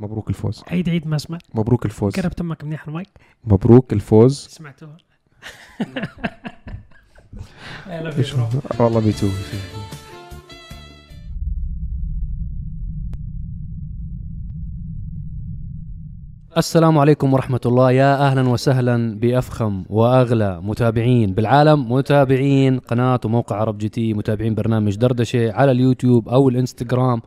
مبروك الفوز. عيد عيد ما سمعت. مبروك الفوز. قرب تمّك منيح المايك. مبروك الفوز. سمعتوها. I love you, bro. والله بيتوه السلام عليكم ورحمة الله. يا أهلا وسهلا بأفخم وأغلى متابعين بالعالم. متابعين قناة وموقع عرب جي تي متابعين برنامج دردشة على اليوتيوب أو الإنستغرام.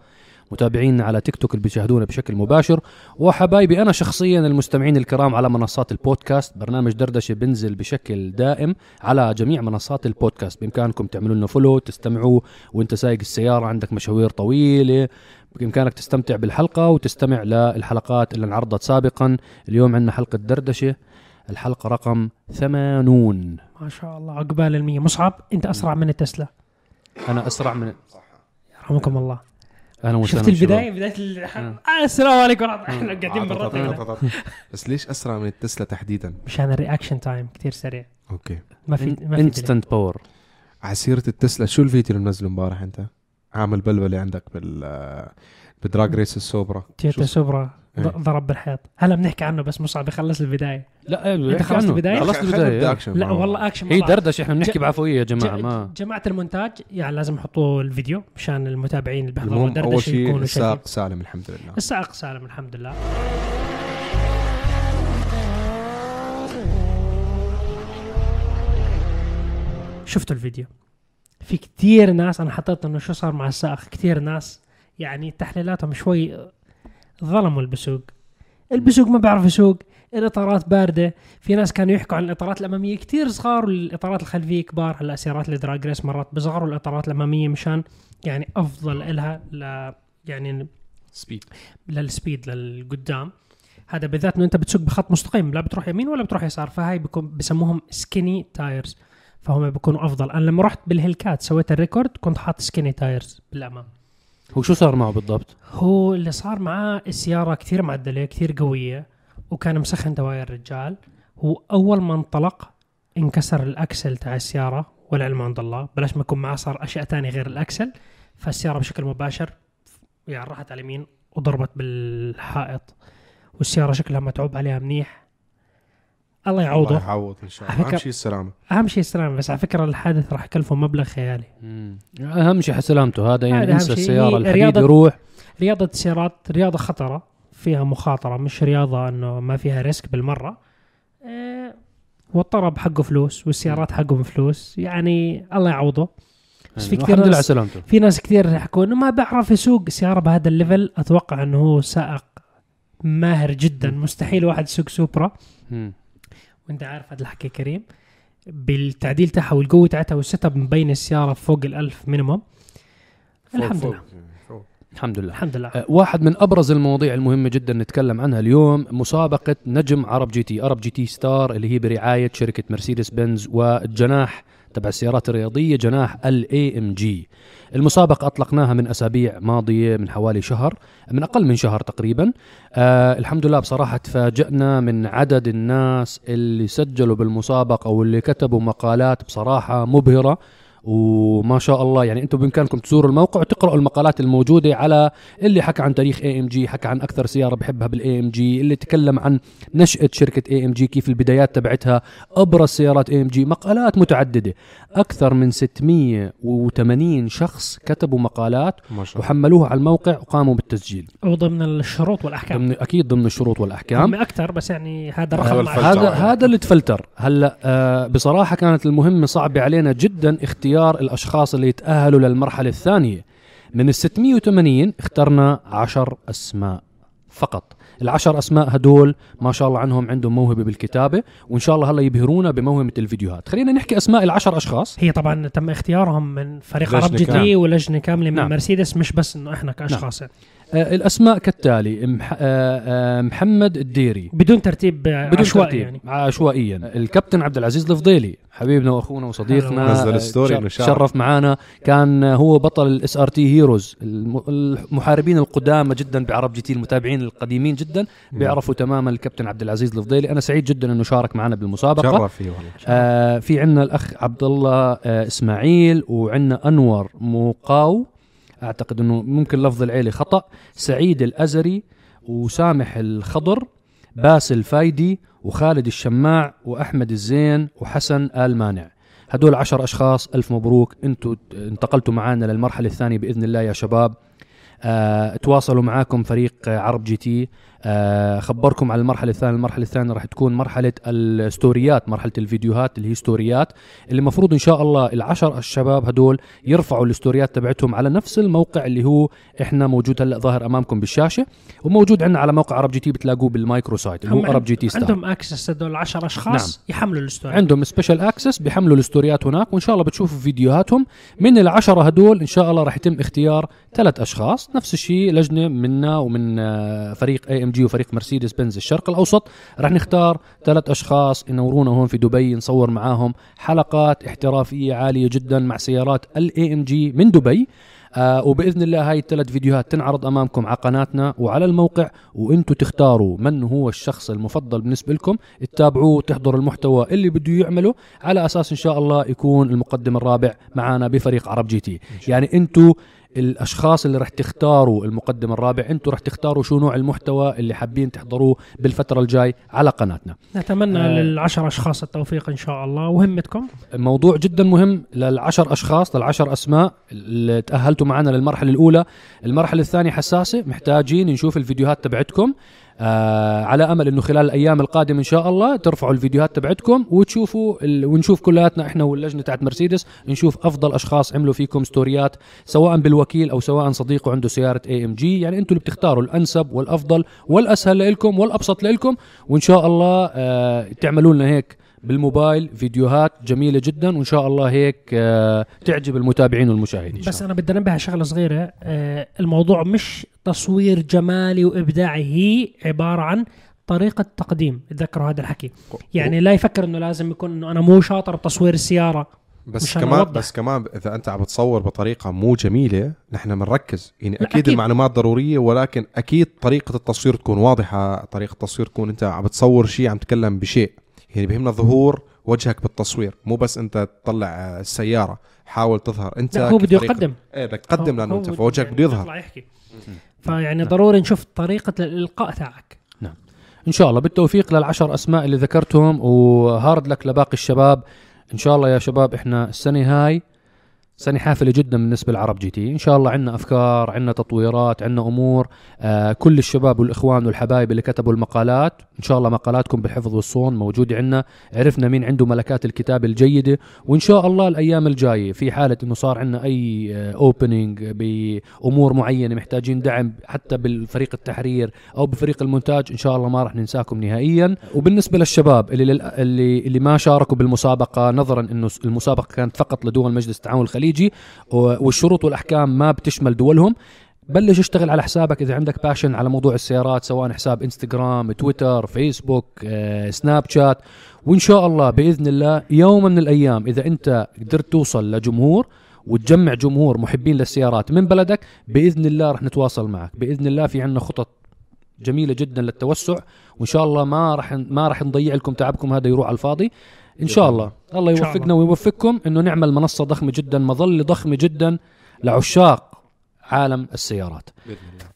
متابعين على تيك توك اللي بيشاهدونا بشكل مباشر. وحبايبي أنا شخصيا المستمعين الكرام على منصات البودكاست. برنامج دردشة بنزل بشكل دائم على جميع منصات البودكاست. بإمكانكم تعملوا لنا فولو تستمعوا وانت سايق السيارة عندك مشاوير طويلة. بإمكانك تستمتع بالحلقة وتستمع للحلقات اللي انعرضت سابقا. اليوم عندنا حلقة دردشة. الحلقة رقم 80 ما شاء الله عقبال المية. مصعب أنت أسرع من التسلا. أنا أسرع من يرحمكم الله. أهلا وسهلا شفت. البداية؟ بداية الح- آه، السلام عليكم الله. إحنا قاعدين برا بس ليش أسرع من التسلا تحديدا؟ مشان ال reaction time كثير سريع. okay. ما في ما في instant power على سيره التسلا شو الفيديو اللي منزله امبارح أنت؟ عامل بلبلة عندك بال بـ drag race السوبرا تويوتا سوبرا. ضرب بالحيط هلا بنحكي عنه بس مصعب يخلص البداية لا أنت احكي خلصت عنه. البداية؟ خلصت. أكشن لا. والله اكشن هي مرة. دردشة إحنا بنحكي بعفوية يا جماعة ج- ما جماعة المونتاج يعني لازم يحطوا الفيديو مشان المتابعين اللي بيحضروا دردشه شيء يكونوا شايفين السائق سالم الحمد لله السائق سالم الحمد لله شفتوا الفيديو في كتير ناس أنا حطيت إنه شو صار مع السائق كتير ناس يعني تحليلاتهم شوي ظلموا البسوق. البسوق ما بيعرف يسوق الإطارات باردة. في ناس كانوا يحكوا عن الإطارات الأمامية كتير صغار والاطارات الخلفية كبار. هلأ سيارات ال drag race مرات بصغروا الإطارات الأمامية مشان يعني أفضل إلها ل يعني speed لل speed للقدام. هذا بالذات إنه أنت بتسوق بخط مستقيم لا بتروح يمين ولا بتروح يسار. فهاي بيكون بسموهم skinny tires فهم بيكونوا أفضل. أنا لما رحت بالهيلكات سويت ال record كنت حاطط skinny tires بالأمام. هو شو صار معه بالضبط؟ هو اللي صار معاه السيارة كثير معدلة كثير قوية وكان مسخن دواير الرجال. هو أول ما انطلق انكسر ال axle تاع السيارة والعلم عند الله بلاش ما يكون معاه صار أشياء تانية غير ال axle. فالسيارة بشكل مباشر يعني راحت على اليمين وضربت بالحائط والسيارة شكلها متعوب عليها منيح. الله الله يعوضه. يعوض إن شاء الله. أهم شيء السلامة. أهم شيء السلامة بس على فكرة الحادث راح يكلفه مبلغ خيالي. أهم شيء سلامته هذا يعني انسى هي الحديد رياضة- يروح. رياضة السيارات رياضة خطرة فيها مخاطرة مش رياضة إنه ما فيها risk بالمرة. إيه والطرب حقه فلوس والسيارات حقهم فلوس. يعني الله يعوضه. بس في يعني كثير الحمد لله على ناس سلامته. في ناس كثير يحكوا إنه ما بيعرف يسوق سيارة بهذا ال level. أتوقع إنه هو سائق ماهر جدا مستحيل واحد يسوق سوبرا. مم. وانت عارف هذا الحكي كريم بالتعديل تاعها والقوة تاعتها وال setup مبين السيارة فوق الألف minimum فوق- الحمد فوق. لله فوق. الحمد لله. الحمد لله. أه، واحد من أبرز المواضيع المهمة جدا نتكلم عنها اليوم مسابقة نجم عرب جي تي. عرب جي تي ستار اللي هي برعاية شركة مرسيدس بنز والجناح تبع السيارات الرياضية جناح الاي ام جي المسابقة أطلقناها من أسابيع ماضية من حوالي شهر من أقل من شهر تقريبا. آه الحمد لله بصراحة تفاجئنا من عدد الناس اللي سجلوا بالمسابقة واللي كتبوا مقالات بصراحة مبهرة. وما شاء الله يعني أنتم بإمكانكم تزوروا الموقع وتقرأوا المقالات الموجودة على اللي حكى عن تاريخ اي ام جي حكى عن أكثر سيارة بحبها بالاي ام جي اللي تكلم عن نشأة شركة اي ام جي كيف البدايات تبعتها أبرز سيارات اي ام جي مقالات متعددة. أكثر من 680 شخص كتبوا مقالات ما شاء الله. وحملوها على الموقع وقاموا بالتسجيل. وضمن الشروط والأحكام. ضمن أكيد ضمن الشروط والأحكام. هم أكثر بس يعني هذا هذا رقم. هذا. هذا اللي تفلتر. هلا آه بصراحة كانت المهمة صعبة علينا جدا اختيار الأشخاص اللي يتأهلوا للمرحلة الثانية. من ال 680 اخترنا 10 أسماء فقط. العشر أسماء هدول ما شاء الله عنهم عندهم موهبة بالكتابة وإن شاء الله هلا يبهرونا بموهبة الفيديوهات خلينا نحكي أسماء العشر أشخاص هي طبعا تم اختيارهم من فريق عرب جي كاملة. تي ولجنة كاملة من نعم. مرسيدس مش بس إنه إحنا كأشخاص يعني. آه الأسماء كالتالي. مح آه آه محمد الديري. بدون ترتيب بدون عشوائي ترتيب يعني. عشوائيا. الكابتن عبد العزيز الفضيلي حبيبنا وأخونا وصديقنا نزل ستوري. شرف معنا كان هو بطل الاس ار تي هيروز المحاربين القدامى جدا بعرب جي تي المتابعين القديمين جدا بيعرفوا تماما الكابتن عبد العزيز الفضيلي. أنا سعيد جدا أنه شارك معنا بالمسابقة. شرف فيه والله. آه في عندنا الأخ عبد الله آه إسماعيل وعندنا أنور موقاو. أعتقد إنه ممكن لفظ العيلة خطأ. سعيد الأزري وسامح الخضر باسل فايدي وخالد الشماع وأحمد الزين وحسن آل مانع. هدول عشر أشخاص ألف مبروك. أنتم انتقلتوا معنا للمرحلة الثانية بإذن الله يا شباب. آه، تواصلوا معاكم فريق عرب GT. خبركم على المرحلة الثانية. المرحلة الثانية راح تكون مرحلة ال stories مرحلة الفيديوهات اللي هي stories اللي المفروض إن شاء الله العشر الشباب هدول يرفعوا ال stories تبعتهم على نفس الموقع اللي هو إحنا موجود هلأ ظاهر أمامكم بالشاشة وموجود عندنا على موقع عرب GT بتلاقوه بال microsite اللي هو عرب GT Star عندهم access هدول 10 أشخاص نعم. يحملوا ال story عندهم special access بيحملوا ال stories هناك وإن شاء الله بتشوفوا فيديوهاتهم. من العشرة هدول إن شاء الله راح يتم اختيار ثلاث أشخاص نفس الشيء لجنة منا ومن آه، فريق AMG وفريق مرسيدس بنز الشرق الأوسط. راح نختار ثلاث أشخاص ينورونا هون في دبي نصور معاهم حلقات احترافية عالية جدا مع سيارات ال AMG من دبي. آه وبإذن الله هاي الثلاث فيديوهات تنعرض أمامكم على قناتنا وعلى الموقع وأنتم تختاروا من هو الشخص المفضل بالنسبة لكم. تتابعوه تحضروا المحتوى اللي بده يعمله على أساس إن شاء الله يكون المقدم الرابع معنا بفريق عرب جي تي. يعني أنتم الأشخاص اللي رح تختاروا المقدم الرابع أنتم رح تختاروا شو نوع المحتوى اللي حابين تحضروه بالفترة الجاي على قناتنا. نتمنى آه. للعشر أشخاص التوفيق إن شاء الله. وهمتكم؟ موضوع جدا مهم للعشر أشخاص للعشر أسماء اللي تأهلتوا معنا للمرحلة الأولى. المرحلة الثانية حساسة محتاجين نشوف الفيديوهات تبعتكم. آه على أمل إنه خلال الأيام القادمة إن شاء الله ترفعوا الفيديوهات تبعتكم وتشوفوا ال... ونشوف كلياتنا إحنا واللجنة تاعت مرسيدس نشوف أفضل أشخاص عملوا فيكم stories سواء بالوكيل أو سواء صديقه عنده سيارة AMG يعني أنتم اللي بتختاروا الأنسب والأفضل والأسهل لكم والأبسط لكم وإن شاء الله آه تعملوا لنا هيك بالموبايل فيديوهات جميلة جدا وإن شاء الله هيك آه تعجب المتابعين والمشاهدين. بس أنا بدي أنبه على شغلة صغيرة آه الموضوع مش تصوير جمالي وإبداعي هي عبارة عن طريقة تقديم تذكروا هذا الحكي. يعني لا يفكر إنه لازم يكون إنه أنا مو شاطر بتصوير السياره بس كمان أوضح. بس كمان إذا أنت عم بتصور بطريقة مو جميلة نحن بنركز يعني أكيد, أكيد. المعلومات ضرورية ولكن أكيد طريقة التصوير تكون واضحة طريقة التصوير تكون أنت عم بتصور شيء عم تتكلم بشيء. يعني بهمنا ظهور وجهك بالتصوير مو بس أنت تطلع آه، السيارة حاول تظهر أنت لا هو بده يقدم. إيه بدك تقدم لأنه أنت فوجهك يعني بده يظهر. يطلع يحكي. فيعني ضروري نشوف طريقة الالقاء تاعك إن شاء الله. بالتوفيق للعشر أسماء اللي ذكرتهم و hard luck لباقي الشباب. إن شاء الله يا شباب إحنا السنة هاي سنة حافلة جدا بالنسبة للعرب GT. إن شاء الله عندنا أفكار عندنا تطويرات عندنا أمور. آه كل الشباب والإخوان والحبايب اللي كتبوا المقالات إن شاء الله مقالاتكم بالحفظ والصون موجودة عندنا. عرفنا مين عنده ملكات الكتابة الجيدة وإن شاء الله الأيام الجاية في حالة إنه صار عندنا أي opening بأمور معينة محتاجين دعم حتى بالفريق التحرير أو بفريق المونتاج إن شاء الله ما راح ننساكم نهائيا. وبالنسبة للشباب اللي لل- اللي اللي ما شاركوا بالمسابقة نظرا إنه المسابقة كانت فقط لدول مجلس التعاون الخليجي والشروط والأحكام ما بتشمل دولهم. بلش اشتغل على حسابك إذا عندك passion على موضوع السيارات سواء حساب انستغرام تويتر فيسبوك آه، سناب شات وإن شاء الله بإذن الله يوم من الأيام إذا أنت قدرت توصل لجمهور وتجمع جمهور محبين للسيارات من بلدك بإذن الله رح نتواصل معك. بإذن الله في عندنا خطط جميلة جدا للتوسع وإن شاء الله ما راح ما راح نضيع لكم تعبكم هذا يروح على الفاضي. إن شاء الله. الله يوفقنا. ويوفقكم إنه نعمل منصة ضخمة جدا مظلة ضخمة جدا لعشاق عالم السيارات. بإذن الله.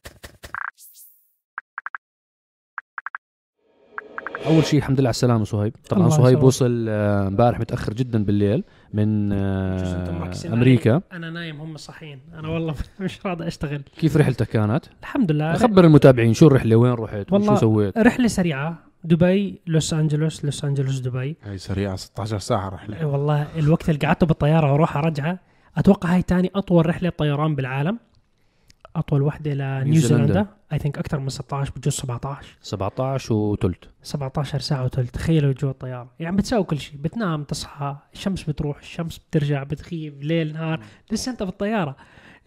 أول شيء الحمد لله على السلامة صهيب طبعا صهيب. وصل آه، امبارح متأخر جدا بالليل من آه أمريكا. أنا نايم هم صاحيين. أنا والله مش راضي أشتغل. كيف رحلتك كانت؟ الحمد لله. خبر المتابعين شو الرحلة؟ وين رحت؟ والله وشو سويت؟ رحلة سريعة. دبي لوس أنجلوس لوس أنجلوس دبي. هي سريعة 16 ساعة رحلة. والله الوقت اللي قعدته بالطيارة وأروح ارجعه أتوقع هاي تاني أطول رحلة طيران بالعالم. أطول وحدة نيوزيلندا. لنيوزيلندا I think أكثر من 16 بجوز 17 17 وثلث. 17 ساعة وثلث. تخيلوا جوا الطيارة. يعني بتساوي كل شيء. بتنام تصحى الشمس بتروح الشمس بترجع بتغيب ليل نهار. لسه أنت بالطياره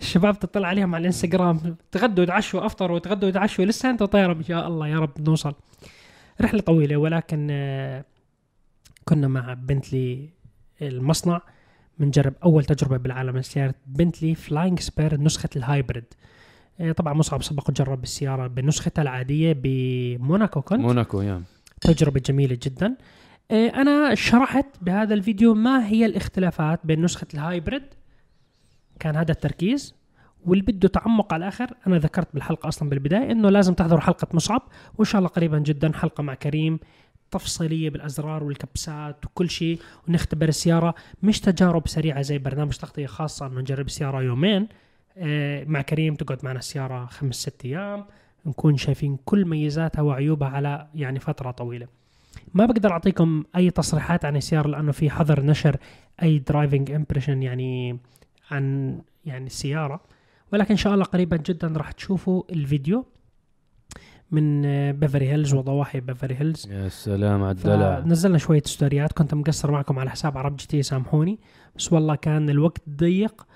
الشباب تطلع عليهم على الإنستغرام. تغدوا يتعشوا افطروا تغدوا يتعشوا لسه أنت طيارة. يا الله يا رب نوصل. رحلة طويلة ولكن آه، كنا مع بنتلي المصنع. بنجرب أول تجربة بالعالم. لسياره بنتلي Flying Spur نسخة ال hybrid. طبعا مصعب سبق وجرب السيارة بنسختها العادية بموناكو كنت. موناكو يا. تجربة جميلة جدا. آه، أنا شرحت بهذا الفيديو ما هي الاختلافات بين نسخة ال hybrid كان هذا التركيز واللي بده تعمق على الآخر أنا ذكرت بالحلقة أصلا بالبداية إنه لازم تحضروا حلقة مصعب وإن شاء الله قريبا جدا حلقة مع كريم تفصيلية بالأزرار والكبسات وكل شيء ونختبر السيارة مش تجارب سريعة زي برنامج تغطية خاصة إنه نجرب السيارة يومين. مع كريم تقعد معنا السيارة خمس ست أيام نكون شايفين كل ميزاتها وعيوبها على يعني فترة طويلة. ما بقدر أعطيكم أي تصريحات عن السيارة لأنه في حظر نشر أي driving impression يعني عن يعني السيارة. ولكن إن شاء الله قريبا جدا راح تشوفوا الفيديو من آه، Beverly Hills وضواحي Beverly Hills يا سلام على الدلع. نزلنا شوية stories كنت مقصر معكم على حساب عرب GT سامحوني. بس والله كان الوقت ضيق.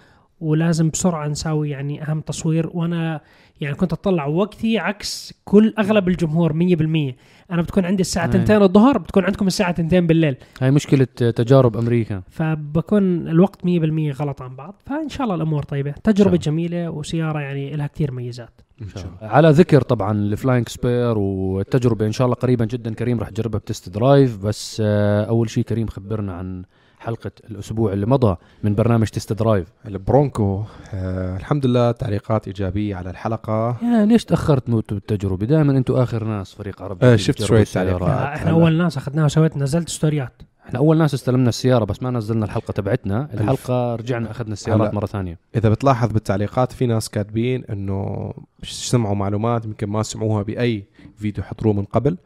ولازم بسرعة نساوي يعني أهم تصوير. وأنا يعني كنت أطلع وقتي عكس كل أغلب الجمهور 100% أنا بتكون عندي الساعة أي. 2 الظهر بتكون عندكم الساعة 2 بالليل. هاي مشكلة تجارب أمريكا. فبكون الوقت 100% غلط عن بعض. فإن شاء الله الأمور طيبة. تجربة. جميلة وسيارة يعني لها كثير ميزات إن شاء الله. على ذكر طبعا ال Flying Spur والتجربة إن شاء الله قريبا جدا. كريم راح يجربها ب test drive. بس آه، أول شيء كريم خبرنا عن حلقة الأسبوع اللي مضى من برنامج test drive البرونكو آه الحمد لله تعليقات إيجابية على الحلقة يا ليش تأخرت موت بالتجربه دائما أنتم آخر ناس فريق عربي آه، شفت السيارات. تعليقات. إحنا. أول ناس أخذناها وسويت نزلت stories إحنا أول ناس استلمنا السيارة بس ما نزلنا الحلقة تبعتنا الحلقة رجعنا أخذنا السيارات. مرة ثانية إذا بتلاحظ بالتعليقات في ناس كاتبين إنه سمعوا معلومات يمكن ما سمعوها بأي فيديو حضروه من قبل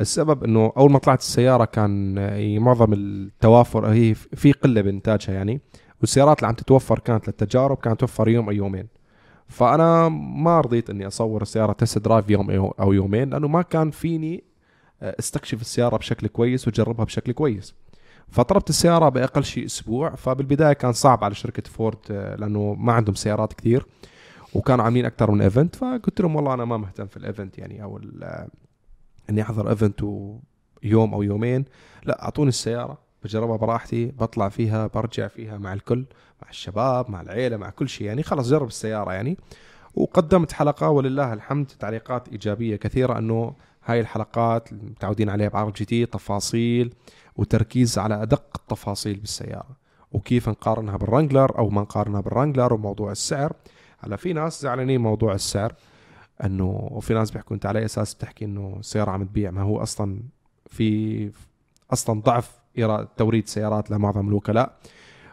السبب إنه أول ما طلعت السيارة كان آه، معظم التوافر هي في قلة بإنتاجها يعني والسيارات اللي عم تتوفر كانت للتجارب كانت توفر يوم أو يومين. فأنا ما رضيت إني أصور السيارة test drive يوم أو- أو يومين لأنه ما كان فيني آه، أستكشف السيارة بشكل كويس وجربها بشكل كويس. فطلبت السيارة بأقل شيء أسبوع فبالبداية كان صعب على شركة فورد آه، لأنه ما عندهم سيارات كثير وكانوا عاملين أكثر من event فقلت لهم والله أنا ما مهتم في الايفنت يعني آه، إني أحضر event يوم أو يومين لا أعطوني السيارة بجربها براحتي بطلع فيها برجع فيها مع الكل مع الشباب مع العيلة مع كل شيء يعني خلاص جرب السيارة يعني. وقدمت حلقة ولله الحمد تعليقات إيجابية كثيرة إنه هاي الحلقات متعودين عليها بعرب GT تفاصيل وتركيز على أدق التفاصيل بالسيارة. وكيف نقارنها بالرانجلر أو ما نقارنها بالرانجلر وموضوع السعر. هلا في ناس زعلانين موضوع السعر. إنه وفي ناس بيحكوا أنت على أساس بتحكي إنه السياره عم تبيع؟ ما هو أصلا في أصلا ضعف توريد سيارات لمعظم الوكلاء.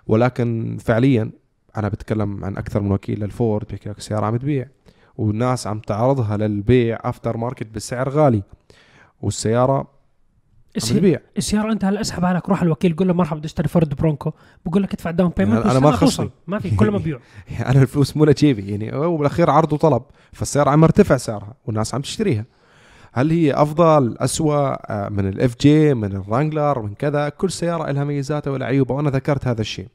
ولكن فعليا أنا بتكلم عن أكثر من وكيل للفورد بيحكي لك السياره عم تبيع. والناس عم تعرضها للبيع aftermarket بسعر غالي. والسيارة عم السي- تبيع السياره أنت هلا اسحب عليك روح الوكيل قول له مرحبا بدي أشتري فورد برونكو. بقول لك ادفع down payment أنا ما خصني. ما في كله مبيوع يعني أنا الفلوس مو لجيبي يعني وبالاخير عرض وطلب فالسياره عم مرتفع سعرها والناس عم تشتريها. هل هي أفضل أسوأ آه، من الاف جي من الرانجلر من كذا؟ كل سيارة لها ميزاتها ولا عيوبها وأنا ذكرت هذا الشيء.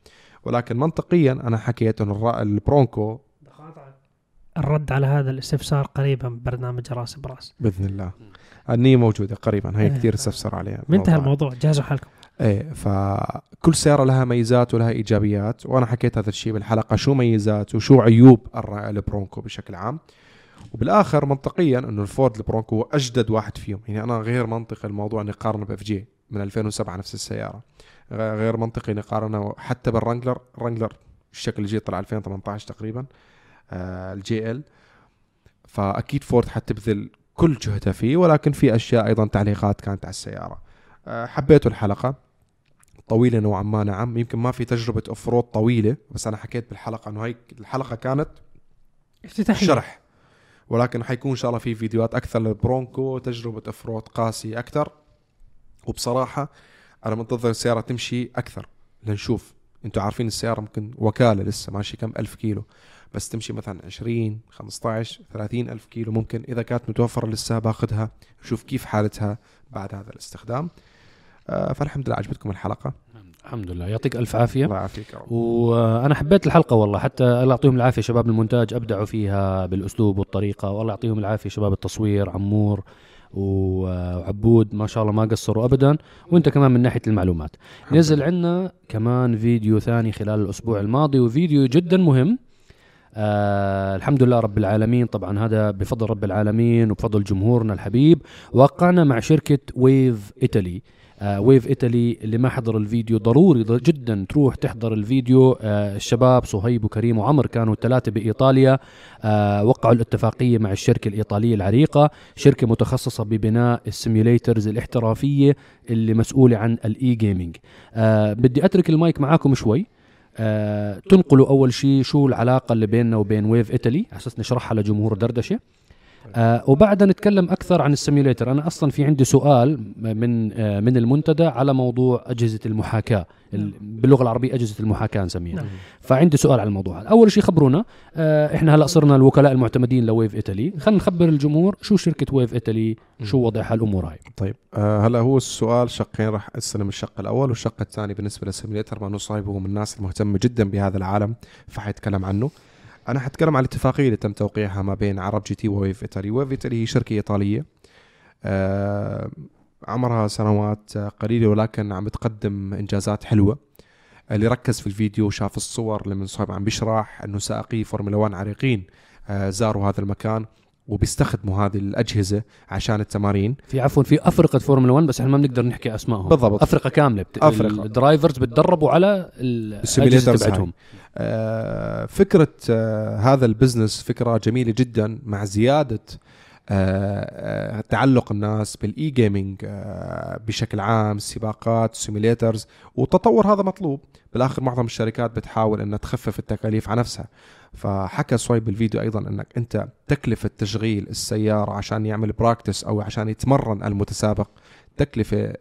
ولكن منطقيا أنا حكيت إنه البرونكو الرد على هذا الاستفسار قريبا ببرنامج راس براس. بإذن الله. النية موجودة قريبا. هي إيه. كثير استفسر عليها. منتهى الموضوع. جهزوا حالكم. إيه فكل سيارة لها ميزات ولها إيجابيات وأنا حكيت هذا الشيء بالحلقة. شو ميزات وشو عيوب البرونكو بشكل عام؟ وبالآخر منطقيا إنه الفورد البرونكو هو أجدد واحد فيهم. يعني أنا غير منطقي الموضوع اني اقارنه باف جي من 2007 نفس السيارة. غ- غير منطقي اني اقارنه حتى بالرانجلر. الرانجلر الشكل الجديد طلع 2018 تقريبا. الجي ال فأكيد فورد حتبذل كل جهدها فيه ولكن في أشياء أيضا تعليقات كانت على السيارة. آه حبيتوا الحلقة. طويلة نوعا ما نعم. يمكن ما في تجربة off-road طويلة بس أنا حكيت بالحلقة إنه هي الحلقة كانت افتتاحية. شرح. ولكن حيكون إن شاء الله في فيديوهات أكثر للبرونكو تجربة off-road قاسيه أكثر. وبصراحة أنا منتظر السيارة تمشي أكثر. لنشوف. أنتم عارفين السيارة ممكن وكالة لسه ماشي كم؟ ألف كيلو. بس تمشي مثلا 20 15 30 ألف كيلو ممكن إذا كانت متوفرة لسه باخذها نشوف كيف حالتها بعد هذا الاستخدام. آه فالحمد لله عجبتكم الحلقة. الحمد لله. يعطيك ألف عافية. الله يعافيك وأنا حبيت الحلقة والله حتى الله يعطيهم العافية شباب المونتاج أبدعوا فيها بالأسلوب والطريقة والله يعطيهم العافية شباب التصوير عمور وعبود ما شاء الله ما قصروا ابدا. وأنت كمان من ناحية المعلومات. نزل عندنا كمان فيديو ثاني خلال الأسبوع الماضي وفيديو جدا مهم. آه الحمد لله رب العالمين. طبعا هذا بفضل رب العالمين وبفضل جمهورنا الحبيب. وقعنا مع شركة ويف ايطالي آه ويف ايطالي اللي ما حضر الفيديو ضروري ضر- جدا تروح تحضر الفيديو. آه الشباب صهيب وكريم وعمر كانوا الثلاثة بإيطاليا. آه وقعوا الاتفاقية مع الشركة الإيطالية العريقة. شركة متخصصة ببناء ال simulators الاحترافية اللي مسؤولة عن ال e-gaming آه بدي أترك المايك معاكم شوي. آه تنقلوا أول شيء شو العلاقة اللي بيننا وبين ويف ايطالي على أساس نشرحها لجمهور دردشة. آه وبعدها نتكلم أكثر عن ال simulator. أنا أصلا في عندي سؤال من آه من المنتدى على موضوع أجهزة المحاكاة ال- باللغة العربية أجهزة المحاكاة نسميها. نعم. فعندي سؤال على الموضوع. هذا أول شيء خبرونا آه إحنا هلأ صرنا الوكلاء المعتمدين لويف ايطالي خلينا نخبر الجمهور شو شركة ويف ايطالي شو وضعها الأمور هاي. طيب آه هلأ هو السؤال شقين راح استلم الشق الأول والشق الثاني بالنسبة إنه صاحب هو من الناس المهتمة جدا بهذا العالم فحيتكلم عنه. أنا حتكلم عن الاتفاقية اللي تم توقيعها ما بين عرب جي تي وويف إيطالي. ويف إيطالي هي شركة إيطالية آه عمرها سنوات قليلة ولكن عم بتقدم إنجازات حلوة. اللي ركز في الفيديو وشاف الصور لما صاحب عم بيشرح إنه سائقي فورمولا 1 عريقين آه زاروا هذا المكان. وبيستخدموا هذه الأجهزة عشان التمارين. في عفوا في أفرقة فورمولا 1 بس إحنا ما بنقدر نحكي أسمائهم. بالضبط. أفرقة كاملة. بت... أفرقة. ال drivers بتدربوا على الاجهزه تبعتهم. آه، فكرة آه، هذا ال business فكرة جميلة جدا مع زيادة آه، آه، تعلق الناس بال e-gaming آه، بشكل عام السباقات ال simulators. والتطور هذا مطلوب. بالآخر معظم الشركات بتحاول إنها تخفف التكاليف على نفسها. فحكى صهيب بالفيديو أيضا إنك أنت تكلفة تشغيل السيارة عشان يعمل practice أو عشان يتمرن المتسابق تكلفة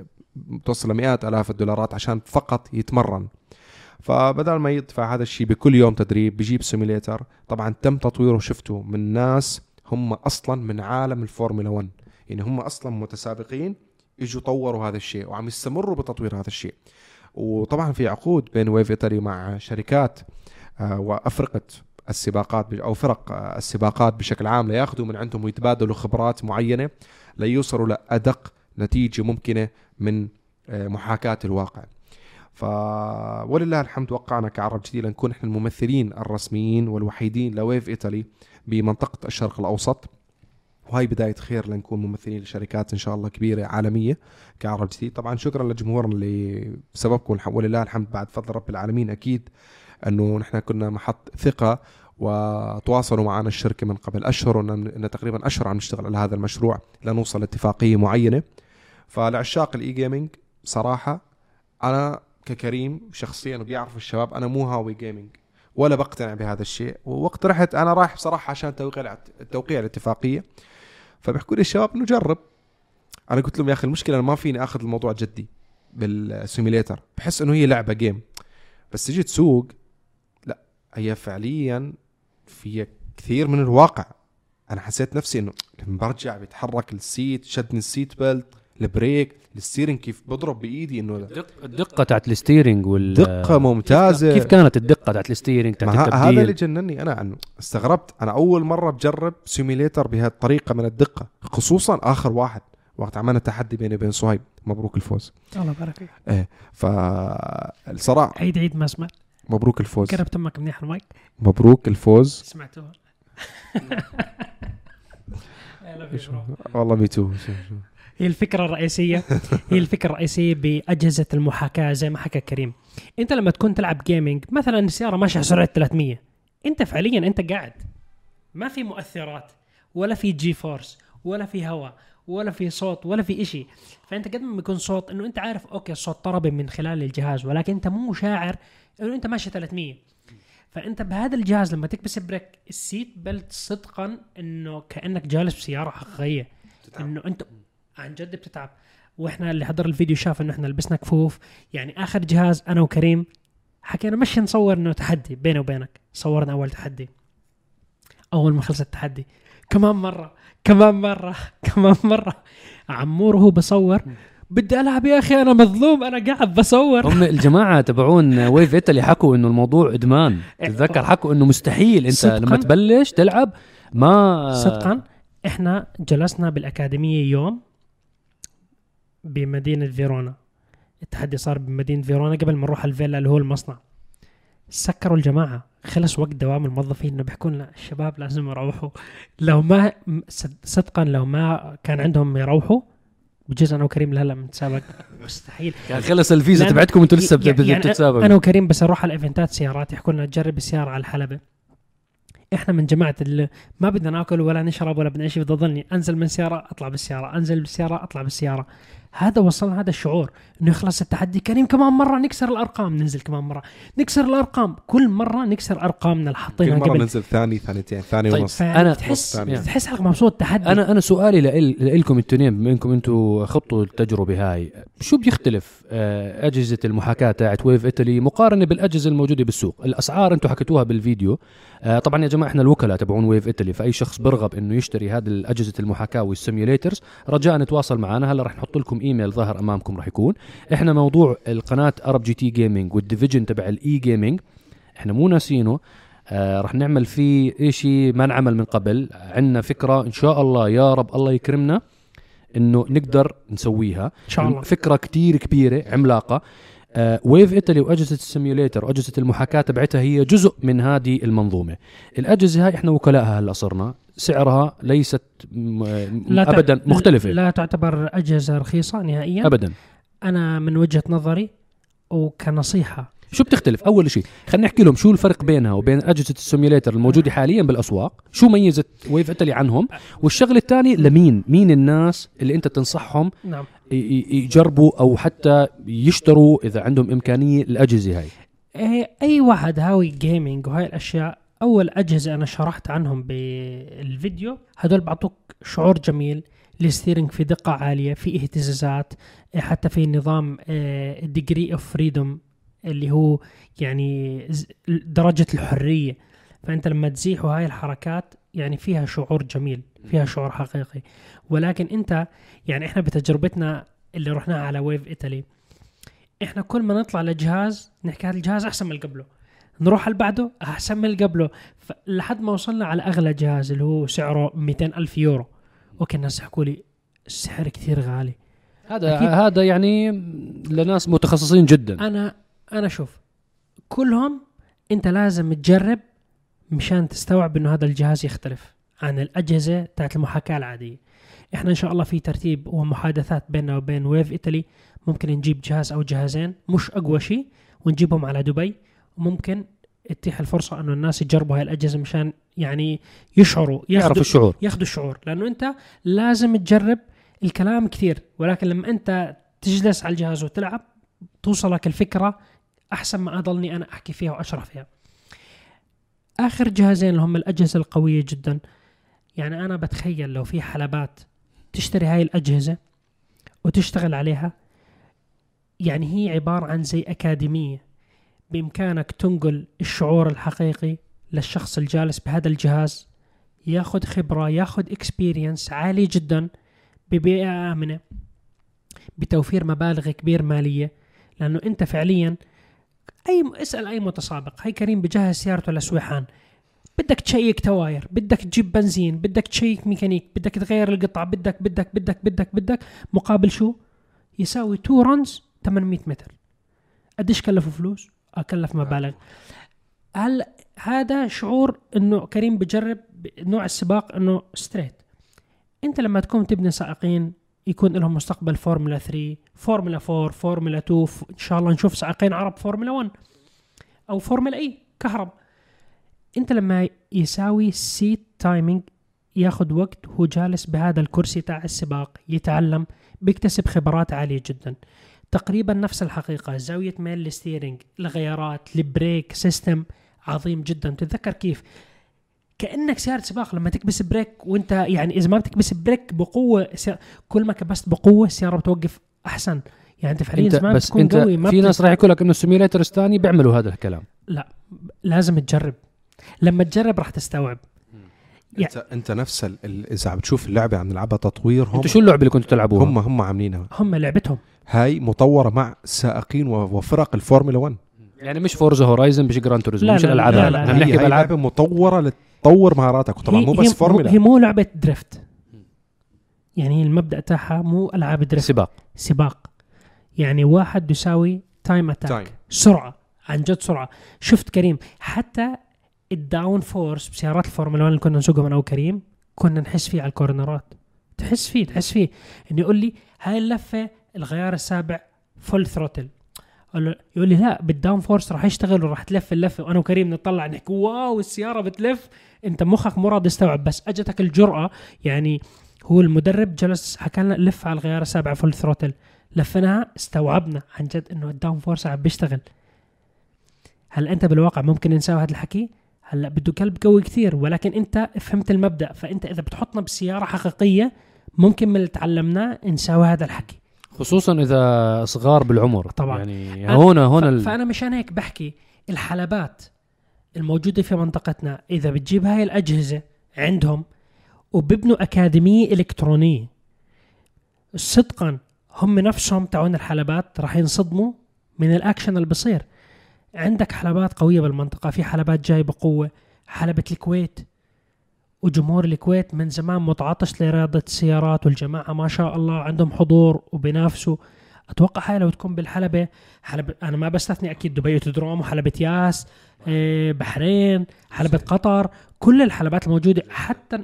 توصل لمئات آلاف الدولارات عشان فقط يتمرن. فبدل ما يدفع هذا الشيء بكل يوم تدريب بيجيب simulator طبعا تم تطويره شفته من ناس هم أصلا من عالم الفورمولا 1 يعني هم أصلا متسابقين إجوا طوروا هذا الشيء وعم يستمروا بتطوير هذا الشيء. وطبعا في عقود بين ويف إيطالي مع شركات آه، وافرقه السباقات أو فرق آه، السباقات بشكل عام لياخذوا من عندهم ويتبادلوا خبرات معينة ليوصلوا لأدق نتيجة ممكنة من آه، محاكاة الواقع. ف ولله الحمد وقعنا كعرب جديد لنكون إحنا الممثلين الرسميين والوحيدين لويف إيطالي بمنطقة الشرق الأوسط. وهي بداية خير لنكون ممثلين لشركات إن شاء الله كبيرة عالمية كعرب جديد. طبعا شكرا لجمهورنا اللي بسببكم ولله الحمد بعد فضل رب العالمين أكيد أنه نحن كنا محط ثقة وتواصلوا معنا الشركة من قبل. وإن إن تقريبا أشهر عم نشتغل على هذا المشروع لنوصل لاتفاقية معينة. فلعشاق ال e-gaming صراحة أنا ككريم شخصيا وبيعرف الشباب أنا مو هاوي gaming ولا بقتنع بهذا الشيء. ووقت رحت أنا رايح بصراحة عشان توقيع توقيع الاتفاقية. فبيحكوا لي الشباب إنه جرب. أنا قلت لهم يا أخي المشكلة أنا ما فيني أخذ الموضوع جدي بال simulator بحس إنه هي لعبة game بس تجي تسوق لا هي فعليا فيها كثير من الواقع. أنا حسيت نفسي إنه لما برجع بيتحرك ال seat شدني ال seat belt ال brake ال steering كيف بضرب بإيدي إنه الدقه, الدقة تاعت ال steering وال دقة ممتازة. كيف كانت الدقة تاعت ال steering تاعت ه- هذا اللي التبديل جنني أنا عنه. استغربت. أنا أول مرة بجرب simulator بهالطريقه من الدقة خصوصا آخر واحد. وقت عملنا تحدي بيني وبين صهيب. مبروك الفوز. الله يبارك فيك. فالصراحة عيد عيد ما سمعت. مبروك الفوز. قرب تمك منيح المايك؟ مبروك الفوز. سمعتوها. والله ميتو هي الفكرة الرئيسية. هي الفكرة الرئيسية بأجهزة المحاكاة زي ما حكى كريم. أنت لما تكون تلعب gaming مثلا السيارة ماشية على سرعة 300 أنت فعليا أنت قاعد. ما في مؤثرات ولا في G-force ولا في هواء. ولا في صوت ولا في إشي. فأنت قد ما بيكون صوت إنه أنت عارف okay الصوت طربي من خلال الجهاز ولكن أنت مو شاعر إنه أنت ماشي 300 فأنت بهذا الجهاز لما تكبس brake ال seat belt صدقا إنه كأنك جالس بسياره حقيقية. إنه أنت عن جد بتتعب. وإحنا اللي حضر الفيديو شاف إنه إحنا لبسنا كفوف. يعني آخر جهاز أنا وكريم حكينا مش نصور إنه تحدي بيني وبينك. صورنا أول تحدي. أول ما خلص التحدي. كمان مرة. كمان مرة كمان مرة. عمور وهو بصور. بدي ألعب يا أخي أنا مظلوم أنا قاعد بصور. هم الجماعة تبعون ويف ايطالي حكوا إنه الموضوع إدمان. تتذكر حكوا إنه مستحيل. أنت صدقاً؟ لما تبلش تلعب ما صدقا إحنا جلسنا بالأكاديمية يوم بمدينة فيرونا. التحدي صار بمدينة فيرونا قبل ما نروح الفيلا اللي هو المصنع. سكروا الجماعة. خلص وقت دوام الموظفين. إنه بيحكوا لنا الشباب لازم يروحوا. لو ما صدقا لو ما كان عندهم يروحوا بجوز أنا وكريم لهلا بنتسابق مستحيل. يعني خلص الفيزا تبعتكم أنتم لسه يعني- يعني بتتسابقوا. أنا وكريم بس نروح على ايفنتات سيارات. يحكوا لنا تجرب السيارة على الحلبة. إحنا من جماعة اللي ما بدنا ناكل ولا نشرب ولا بدنا شيء. بضلني أنزل من سيارة أطلع بالسيارة. أنزل بالسيارة أطلع بالسيارة. هذا وصلنا هذا الشعور إنه يخلص التحدي. كريم كمان مرة نكسر الأرقام ننزل كمان مرة. نكسر الأرقام. كل مرة نكسر أرقامنا اللي كل حاطينها مرة قبل. ننزل ثاني ثانيتين ثاني طيب، ونص. أنا- تحس ثانية. تحس حالك مبسوط تحدي. أنا أنا سؤالي لكم أنتوا بما إنكم أنتوا خضتوا التجربة هاي. شو بيختلف آه، أجهزة المحاكاة تاعت Wave Italy مقارنة بالأجهزة الموجودة بالسوق؟ الأسعار أنتوا حكيتوها بالفيديو. آه، طبعا يا جماعة إحنا الوكلاء تبعون Wave Italy فأي شخص برغب إنه يشتري هذه اجهزه المحاكاة وال simulators رجاء تواصل معنا هلا رح نحط لكم إيميل ظاهر أمامكم رح يكون. إحنا موضوع القناة ArabGT Gaming وال division تبع ال e-gaming إحنا مو ناسينه. آه رح نعمل فيه شيء ما انعمل من قبل. عندنا فكرة إن شاء الله يا رب الله يكرمنا إنه نقدر نسويها. إن شاء الله. فكرة كتير كبيرة عملاقة. Wave Italy واجهزه ال simulator واجهزه المحاكاه تبعتها هي جزء من هذه المنظومة. الأجهزة هاي إحنا وكلائها هلأ صرنا. سعرها ليست م- لا تع- ابدا مختلفة. لا تعتبر أجهزة رخيصة نهائيا. ابدا. أنا من وجهة نظري وكنصيحة شو بتختلف؟ أول شيء خلينا نحكي لهم شو الفرق بينها وبين أجهزة ال simulator الموجودة حاليا بالأسواق؟ شو ميزت Wave Italy عنهم؟ والشغلة الثانية لمين؟ مين الناس اللي أنت تنصحهم نعم. يجربوا أو حتى يشتروا إذا عندهم إمكانية الأجهزة هاي؟ إيه، أي واحد هاوي gaming وهاي الأشياء أول أجهزة أنا شرحت عنهم بالفيديو هدول بعطوك شعور جميل ال steering في دقة عالية في اهتزازات حتى في نظام degree of freedom اللي هو يعني درجة الحرية. فأنت لما تزيح هاي الحركات يعني فيها شعور جميل فيها شعور حقيقي. ولكن أنت يعني إحنا بتجربتنا اللي رحناها على Wave Italy إحنا كل ما نطلع لجهاز نحكي هذا الجهاز أحسن من قبله. نروح على بعده أحسن من قبله. لحد ما وصلنا على أغلى جهاز اللي هو سعره 200 ألف يورو. okay الناس يحكوا لي السعر كثير غالي. هذا. هذا يعني لناس متخصصين جدا. أنا أنا شوف كلهم أنت لازم تجرب مشان تستوعب إنه هذا الجهاز يختلف عن الأجهزة تاعت المحاكاة العادية. إحنا إن شاء الله في ترتيب ومحادثات بيننا وبين Wave Italy ممكن نجيب جهاز أو جهازين مش أقوى شيء ونجيبهم على دبي. وممكن تتيح الفرصة إنه الناس يجربوا هاي الأجهزة مشان يعني يشعروا يعرف ياخذوا الشعور. ياخذوا الشعور. لأنه أنت لازم تجرب الكلام كثير. ولكن لما أنت تجلس على الجهاز وتلعب توصلك الفكرة أحسن ما أضلني أنا أحكي فيها وأشرح فيها. آخر جهازين اللي هم الأجهزة القوية جدا. يعني أنا بتخيل لو في حلبات تشتري هاي الأجهزة وتشتغل عليها يعني هي عبارة عن زي أكاديمية. بإمكانك تنقل الشعور الحقيقي للشخص الجالس بهذا الجهاز ياخذ خبرة ياخذ experience عالي جدا ببيئة آمنة بتوفير مبالغ كبير مالية. لأنه أنت فعليا أي اسأل أي متسابق. هاي كريم بجهز سيارته لسويحان. بدك تشيك tires بدك تجيب بنزين بدك تشيك ميكانيك بدك تغير القطع بدك بدك بدك بدك بدك. مقابل شو؟ يساوي two runs 800 متر. قديش كلفوا فلوس؟ آه كلف مبالغ هل هذا شعور إنه كريم بجرب نوع السباق إنه straight أنت لما تكون تبني سائقين يكون لهم مستقبل فورمولا 3 فورمولا 4 فورمولا 2 ف- إن شاء الله نشوف سائقين عرب فورمولا 1 أو فورمولا E كهرب. أنت لما يساوي set timing ياخذ وقت وهو جالس بهذا الكرسي تاع السباق يتعلم بيكتسب خبرات عالية جدا. تقريبا نفس الحقيقة زاوية ميل ال steering الغيارات ال brake system عظيم جدا. تتذكر كيف؟ كأنك سياره سباق. لما تكبس brake وانت يعني إذا ما بتكبس brake بقوة كل ما كبست بقوة السياره بتوقف أحسن. يعني أنت فعليا أنت زمان بس بتكون أنت قوي ما في ناس راح يقول لك إنه ال simulators الثاني بيعملوا هذا الكلام. لازم تجرب. لما تجرب راح تستوعب. انت أنت نفس ال- إذا عم تشوف اللعبة عم نلعبها تطوير هم أنتوا شو اللعبة اللي كنتوا تلعبوها؟ هم هم عاملينها. هم لعبتهم. هاي مطورة مع سائقين وفرق الفورمولا 1 يعني مش Forza Horizon مش Gran Turismo لا، مش لا، الألعاب. لا، هاي. لا، إحنا لا. بنحكي هي, هي بالالعاب لعبة مطورة لتطور مهاراتك وطبعا هي- مو بس فورمولا. هي مو لعبة drift. يعني هي المبدأ تاعها مو ألعاب drift. سباق. سباق. يعني واحد يساوي time attack time. سرعة. عن جد سرعة. شفت كريم حتى ال downforce بسيارات الفورمولا 1 اللي كنا نسوقهم أنا وكريم كنا نحس فيه على الكورنرات. تحس فيه تحس فيه. إنه يقول لي هاي اللفة الغيار السابع full throttle يقول لي لا بال downforce راح يشتغل وراح تلف اللفة. وأنا وكريم نطلع نحكي wow السيارة بتلف. انت مخك مو راضي يستوعب بس اجتك الجرأة. يعني هو المدرب جلس حكى لنا لف على الغيار السابع full throttle لفناها استوعبنا عن جد إنه ال downforce عم بيشتغل. هل أنت بالواقع ممكن نساوي هذا الحكي؟ هلأ بده قلب قوي كثير ولكن أنت فهمت المبدأ. فأنت إذا بتحطنا بسيارة حقيقية ممكن من اللي تعلمناه نساوي هذا الحكي. خصوصا إذا صغار بالعمر. طبعاً. يعني ف... ال... فأنا مشان هيك بحكي الحلبات الموجودة في منطقتنا. إذا بتجيب هاي الأجهزة عندهم وببنوا أكاديمية إلكترونية صدقا هم نفسهم تاعون الحلبات راح ينصدموا من الأكشن اللي بصير. عندك حلبات قوية بالمنطقة في حلبات جاي بقوة حلبة الكويت وجمهور الكويت من زمان متعطش لرياضة السيارات والجماعة ما شاء الله عندهم حضور وبينافسوا. أتوقع هاي لو تكون بالحلبة حلبة أنا ما بستثني أكيد دبي اوتودروم وحلبة ياس إيه، بحرين حلبة قطر كل الحلبات الموجودة حتى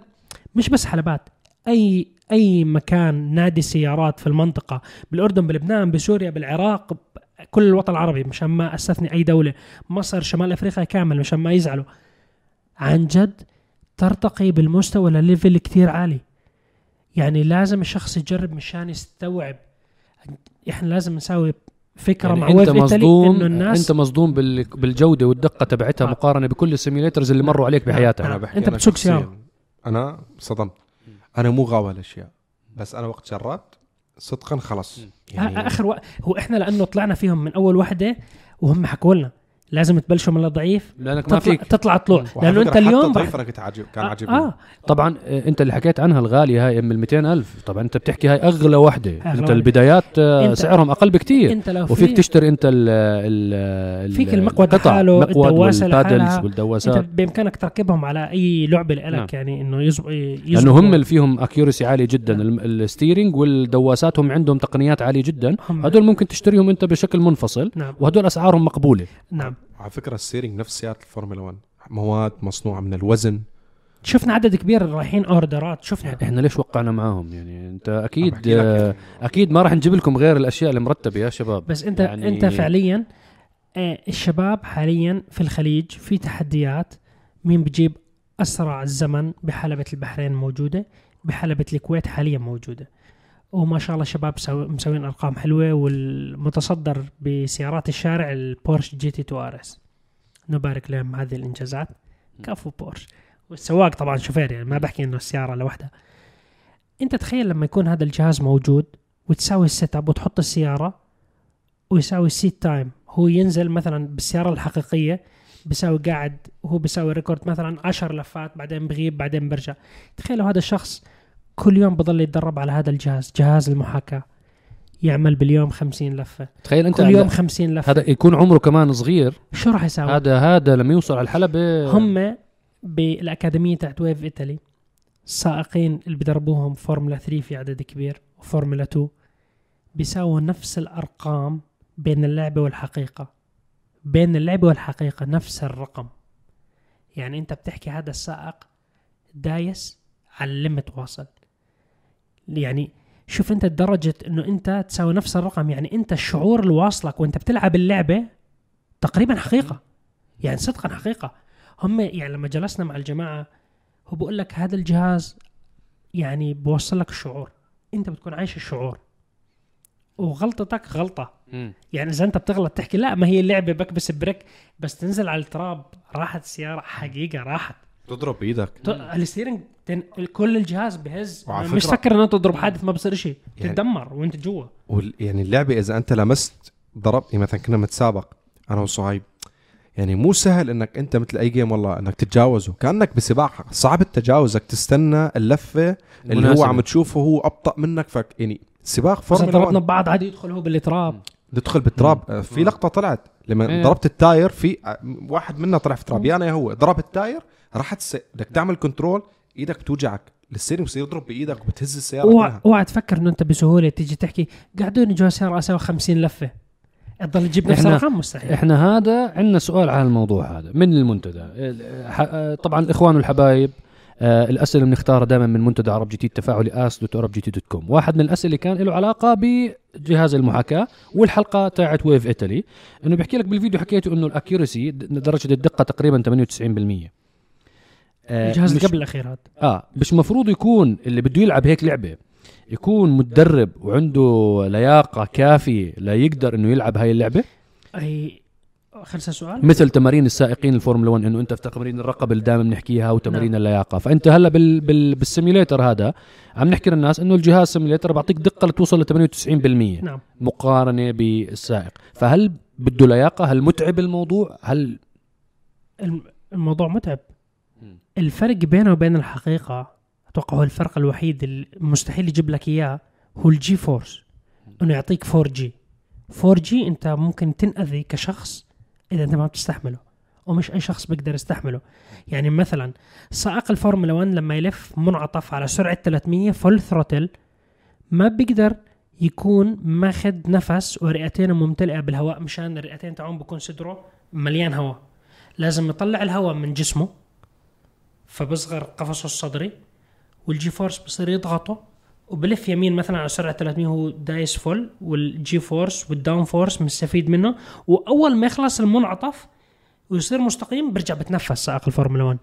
مش بس حلبات أي أي مكان نادي سيارات في المنطقة بالأردن بلبنان بسوريا بالعراق كل الوطن العربي مشان ما أستثني أي دولة مصر شمال أفريقيا كامل مشان ما يزعلوا. عن جد ترتقي بالمستوى لليفل كتير عالي. يعني لازم الشخص يجرب مشان يستوعب. إحنا لازم نساوي فكرة يعني مع أنت مصدوم إنه الناس أنت مصدوم بال... بالجودة والدقة تبعتها آه. مقارنة بكل ال simulators اللي مروا عليك. بحياتك أنا بحكي أنت أنا بتسوق. سيارة. أنا صدمت أنا مو غاوي هالاشياء بس أنا وقت جربت صدقا خلص يعني آخر وقت هو إحنا لأنه طلعنا فيهم من أول وحدة وهم حكوا لنا لازم تبلشوا من الضعيف لأنك ما تطلع فيك. تطلع طلوع لأنه أنت اليوم كنت عاجب كان آه, عاجبني. آه. طبعا آه، أنت اللي حكيت عنها الغالية هاي ام ال 200 ألف. طبعا أنت بتحكي هاي أغلى وحدة. أنت واحدة. البدايات آه، أنت- سعرهم أقل بكتير. أنت لو وفيك في- تشتري أنت ال ال فيك المقود الدواسة لحالها. وال paddles أنت والدواسات. بإمكانك تركبهم على أي لعبة لك نعم. يعني إنه يزبط. لأنه هم اللي فيهم accuracy عالي جدا. الم- ال steering والدواسات هم عندهم تقنيات عالية جدا. هم- هدول ممكن تشتريهم أنت بشكل منفصل. نعم. وهدول أسعارهم مقبولة. نعم. على فكرة ال steering نفس سيارة الفورمولا 1 مواد مصنوعة من الوزن. شفنا عدد كبير رايحين order ات شفنا. إحنا ليش وقعنا معاهم؟ يعني أنت أكيد آه،. أكيد ما راح نجيب لكم غير الأشياء المرتبة يا شباب. بس انت يعني- يعني أنت فعليا آه، الشباب حاليا في الخليج في تحديات. مين بجيب أسرع الزمن؟ بحلبة البحرين موجودة بحلبة الكويت حاليا موجودة. وما شاء الله شباب سو- مسوين أرقام حلوة والمتصدر بسيارات الشارع البورش GT 2 RS. نبارك لهم هذه الإنجازات. كفو بورش. والسواق طبعا شوفير يعني ما بحكي إنه السيارة لوحدها. أنت تخيل لما يكون هذا الجهاز موجود وتساوي ال setup وتحط السيارة ويساوي ال seat time هو ينزل مثلا بالسيارة الحقيقية بيساوي قاعد وهو بيساوي record مثلا عشر لفات بعدين بغيب بعدين برجع. تخيلوا هذا الشخص كل يوم بضل يتدرب على هذا الجهاز جهاز المحاكاة. يعمل باليوم خمسين لفة. تخيل أنت كل يوم خمسين لفة. هذا يكون عمره كمان صغير. شو راح يساوي؟ هذا هذا لما يوصل على الحلبة. هم بالأكاديمية تاعت Wave Italy السائقين اللي بدربوهم فورمولا 3 في عدد كبير وفورمولا 2 بيساووا نفس الأرقام بين اللعبة والحقيقة. بين اللعبة والحقيقة نفس الرقم. يعني أنت بتحكي هذا السائق دايس على ال limit واصل. يعني شوف انت درجة انه انت تساوي نفس الرقم يعني انت الشعور اللي واصلك وانت بتلعب اللعبة تقريبا حقيقة. يعني صدقا حقيقة. هم يعني لما جلسنا مع الجماعة هو بقول لك هذا الجهاز يعني بوصل لك الشعور. انت بتكون عايش الشعور. وغلطتك غلطة. يعني إذا انت بتغلط تحكي لا ما هي اللعبة بكبس brake بس تنزل على التراب راحت السيارة حقيقة راحت. تضرب بإيدك. ت- ال steering تن... كل الجهاز بهز. وعلى مش فكر انه تضرب حادث ما بصير شيء. يعني- تتدمر وأنت جوا. وال- يعني اللعبة إذا أنت لمست ضربت يعني مثلا كنا متسابق أنا وصهيب يعني مو سهل إنك أنت مثل أي game والله إنك تتجاوزه. كأنك بسباق صعب تجاوزك تستنى اللفة اللي هو مناسبة. عم تشوفه هو أبطأ منك. فك يعني سباق اذا فورمولا ضربنا 1 ببعض عادي يدخل هو بالتراب. تدخل بالتراب. في لقطة طلعت. لما إيه. ضربت ال tire في واحد منا طلع في التراب يا أنا يا هو. ضرب ال tire راحت الس... بدك تعمل control إيدك بتوجعك. ال steering بصير يضرب بإيدك وبتهز السيارة اوعى اوعى تفكر إنه أنت بسهولة تيجي تحكي قعدوني جوا السياره أسوي 50 لفة. تضل تجيب نفس الرقم مستحيل. إحنا هذا عندنا سؤال على الموضوع هذا من المنتدى؟ ال- ح- طبعا الإخوان والحبايب آه الأسئلة اللي بنختارها دائما من منتدى عرب جي تي التفاعلي ask dot ArabGT dot com. واحد من الأسئلة كان له علاقة بجهاز المحاكاة والحلقة تاعت Wave Italy إنه بيحكي لك بالفيديو حكيته إنه ال accuracy درجة الدقة تقريبا 98% آه الجهاز اللي مش- قبل الأخير هذا. آه مش مفروض يكون اللي بده يلعب هيك لعبة. يكون متدرب وعنده لياقة كافية ليقدر إنه يلعب هاي اللعبة. أي خلص سؤال مثل تمارين السائقين الفورمولا 1 إنه أنت في تمارين الرقبة اللي دائما بنحكيها وتمارين نعم. اللياقة. فأنت هلا بال بال بال simulator هذا عم نحكي للناس إنه الجهاز simulator بعطيك دقة لتوصل ل 98% نعم. مقارنة بالسائق. فهل بده لياقة؟ هل متعب الموضوع؟ هل الم- الموضوع متعب. الفرق بينه وبين الحقيقة أتوقع هو الفرق الوحيد اللي مستحيل يجيب لك إياه هو ال G-force إنه يعطيك 4 G 4 G أنت ممكن تنأذي كشخص إذا أنت ما بتستحمله ومش أي شخص بيقدر يستحمله. يعني مثلا سائق الفورمولا 1 لما يلف منعطف على سرعة 300 full throttle ما بيقدر يكون ماخذ نفس ورئتين ممتلئة بالهواء مشان الرئتين تاعهم بكون صدره مليان هواء. لازم يطلع الهواء من جسمه فبصغر قفصه الصدري وال G-force بصير يضغطه. وبلف يمين مثلا على سرعة 300 هو دايس full وال G-force وال downforce مستفيد منه. وأول ما يخلص المنعطف ويصير مستقيم برجع بتنفس سائق الفورمولا 1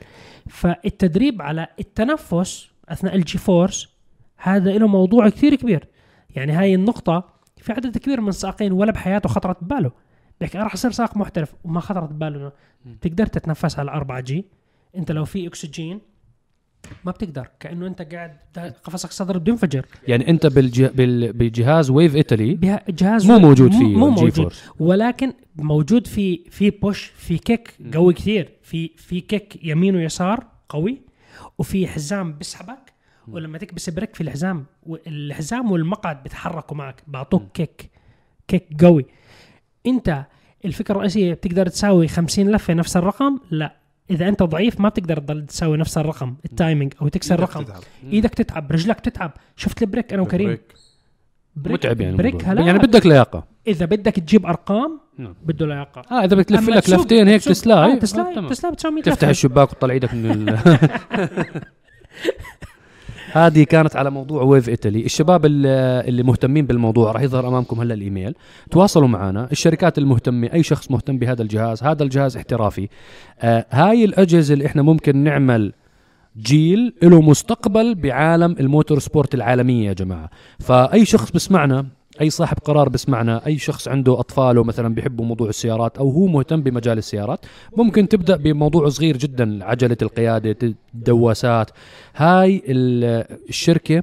فالتدريب على التنفس أثناء ال G-force هذا له موضوع كثير كبير. يعني هاي النقطة في عدد كبير من السائقين ولا بحياته خطرت بباله. بيحكي أنا راح اصير سائق محترف وما خطرت بباله. تقدر تتنفس على 4 G. انت لو في اكسجين ما بتقدر كأنه انت قاعد قفصك الصدر بده ينفجر يعني انت بالجه بال بجهاز ويف إيطالي بها- جهاز مو موجود فيه مو موجود. force ولكن موجود في في push في kick قوي كثير. في في kick يمين ويسار قوي وفي حزام بيسحبك ولما تكبس brake في الحزام والحزام والمقعد بيتحركوا معك بعطوك kick kick قوي. انت الفكرة الرئيسية بتقدر تساوي 50 لفة نفس الرقم؟ لا. إذا أنت ضعيف ما بتقدر تضل تساوي نفس الرقم ال timing أو تكسر إيدك الرقم تتعب. إيدك تتعب رجلك تتعب شفت ال brake أنا وكريم brake. brake متعب يعني brake. هلا يعني بدك لياقة إذا بدك تجيب أرقام نعم. بده لياقة آه إذا بتلف أما لك لفتين هيك تسلاي آه تسلاي آه،. تسلاي 100 تفتح. الشباك وتطلع إيدك من ال... هذه كانت على موضوع ويف ايطالي الشباب اللي مهتمين بالموضوع راح يظهر أمامكم هلا الإيميل. تواصلوا معنا. الشركات المهتمة أي شخص مهتم بهذا الجهاز هذا الجهاز احترافي. آه هاي الأجهزة اللي إحنا ممكن نعمل جيل له مستقبل بعالم ال motor sport العالمية يا جماعة. فأي شخص بسمعنا أي صاحب قرار بسمعنا أي شخص عنده اطفاله مثلا بيحبوا موضوع السيارات أو هو مهتم بمجال السيارات ممكن تبدأ بموضوع صغير جدا عجلة القيادة الدواسات هاي ال- الشركة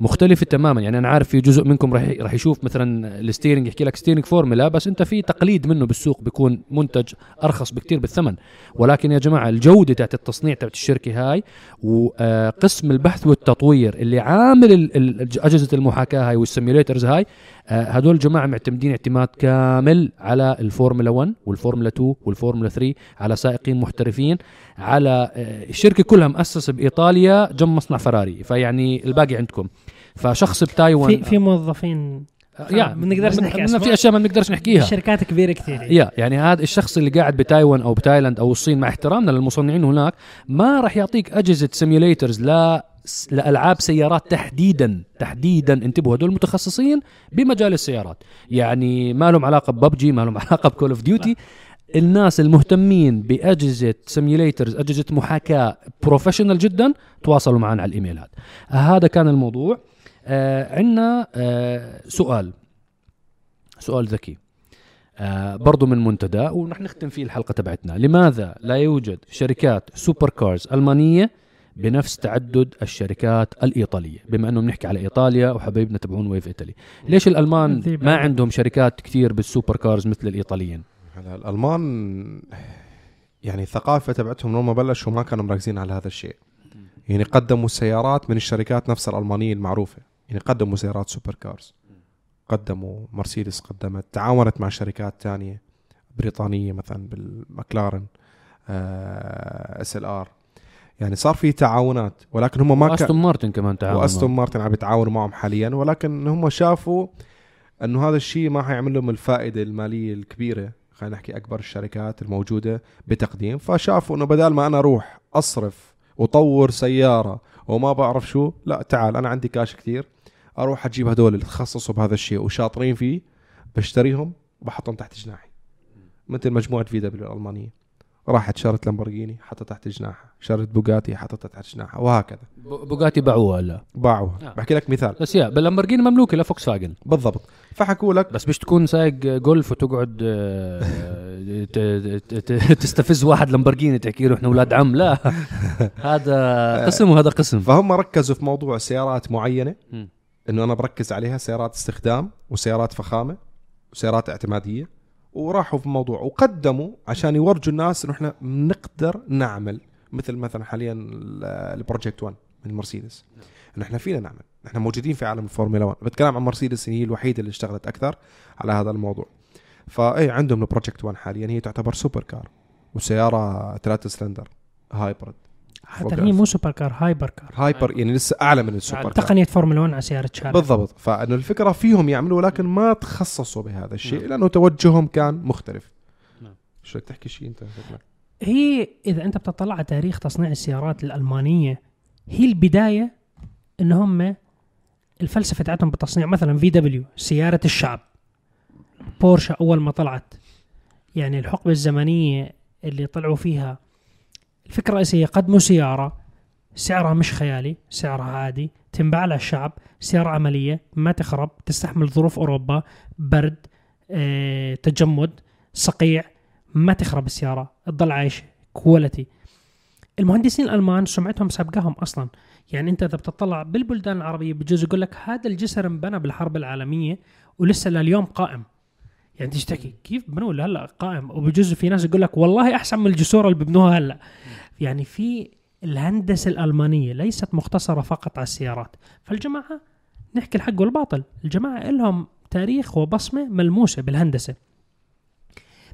مختلفة تماما. يعني أنا عارف في جزء منكم راح راح يشوف مثلا ال steering يحكي لك steering فورمولا بس أنت في تقليد منه بالسوق بيكون منتج أرخص بكتير بالثمن. ولكن يا جماعة الجودة تاعت التصنيع تاعت الشركة هاي وقسم البحث والتطوير اللي عامل أجهزة المحاكاة هاي وال simulators هاي آه، هدول جماعة معتمدين اعتماد كامل على الفورمولا 1 والفورمولا 2 والفورمولا 3 على سائقين محترفين على آه، الشركة كلها مؤسسة بإيطاليا جنب مصنع فراري. فيعني الباقي عندكم. فشخص بتايوان في في موظفين. يا ما نقدرش نحكي. في أشياء ما بنقدرش نحكيها. الشركات كبيرة كثير يا يعني هذا الشخص اللي قاعد بتايوان أو بتايلاند أو الصين مع احترامنا للمصنعين هناك ما راح يعطيك أجهزة simulators لا لألعاب سيارات تحديدا تحديدا انتبهوا هدول متخصصين بمجال السيارات. يعني ما لهم علاقة ببجي ما لهم علاقة ب Call of Duty الناس المهتمين بأجهزة simulators أجهزة محاكاة professional جدا تواصلوا معنا على الايميل هذا كان الموضوع. آه عندنا آه سؤال. سؤال ذكي. آه برضو من منتدى ونحن نختم فيه الحلقة تبعتنا. لماذا لا يوجد شركات super cars ألمانية بنفس تعدد الشركات الإيطالية. بما أنه بنحكي على إيطاليا وحبايبنا تبعون ويف إيطالي. ليش الألمان ذي ما بعد. عندهم شركات كثير بال super cars مثل الإيطاليين؟ هلا الألمان يعني الثقافة تبعتهم لما بلشوا ما كانوا مركزين على هذا الشيء. يعني قدموا السيارات من الشركات نفس الالمانيه المعروفة. يعني قدموا سيارات super cars. قدموا مرسيدس قدمت تعاونت مع شركات تانية بريطانية مثلا بالمكلارن SLR. يعني صار في تعاونات ولكن هم ما كان مارتن كمان تعاون وأستون مارتن عم يتعاونوا معهم حاليا ولكن هم شافوا إنه هذا الشيء ما حيعمل لهم الفائدة المالية الكبيرة خلينا نحكي أكبر الشركات الموجودة بتقديم. فشافوا إنه بدل ما أنا أروح أصرف وطور سيارة وما بعرف شو لا تعال أنا عندي كاش كثير أروح أجيب هدول اللي تخصصوا بهذا الشيء وشاطرين فيه بشتريهم وبحطهم تحت جناحي. مثل مجموعة VW الألمانية. راحت شرت لامبورجيني حطت تحت جناحها. شرت بوغاتي حطتها تحت جناحها. وهكذا. بوغاتي باعوها هلا باعوها. نعم. بحكي لك مثال. بس يا باللامبرجيني مملوكة لفوكس فاجن بالضبط. فحكوا لك بس مش تكون سايق جولف وتقعد آه، تستفز واحد لامبرجيني تحكي له إحنا أولاد عم. لا. هذا قسم وهذا قسم. فهم ركزوا في موضوع سيارات معينة. إنه أنا بركز عليها سيارات استخدام وسيارات فخامة وسيارات اعتمادية. وراحوا في الموضوع وقدموا عشان يورجوا الناس إنه إحنا بنقدر نعمل مثل مثلا حاليا ال- ال Project 1 من مرسيدس. إنه إحنا فينا نعمل. إحنا موجودين في عالم الفورمولا 1 بتكلم عن مرسيدس هي الوحيدة اللي اشتغلت أكثر على هذا الموضوع. فاي عندهم ال Project 1 حاليا. هي تعتبر super car وسيارة ثلاثة cylinder hybrid. حتى هي مو super car hyper car. hyper يعني لسه أعلى من ال super car. تقنية فورمولا 1 على سيارة شارع بالضبط. فإنه الفكرة فيهم يعملوا لكن ما تخصصوا بهذا الشيء نعم. لأنه توجههم كان مختلف. نعم. شو بدك تحكي شيء أنت؟ شكلك هي إذا أنت بتطلع على تاريخ تصنيع السيارات الألمانية هي البداية ان هم الفلسفة تاعتهم بالتصنيع مثلا في دبليو سيارة الشعب. بورشا أول ما طلعت. يعني الحقبة الزمنية اللي طلعوا فيها الفكرة الرئيسيه قدموا سيارة. سعرها مش خيالي سعرها عادي. تنباع للشعب سيارة عملية ما تخرب. تستحمل ظروف أوروبا. برد آه، تجمد صقيع. ما تخرب السيارة. تضل عايشه كواليتي المهندسين الألمان سمعتهم سابقاهم أصلا. يعني أنت إذا بتطلع بالبلدان العربية بجوز يقول لك هذا الجسر انبنى بالحرب العالمية ولسه لليوم قائم. يعني تيجي تحكي كيف بنوه هلا قائم؟ وبجوز في ناس يقول لك والله أحسن من الجسور اللي ببنوها هلأ. يعني في الهندسة الألمانية ليست مقتصره فقط على السيارات. فالجماعة نحكي الحق والباطل. الجماعة لهم تاريخ وبصمة ملموسة بالهندسة.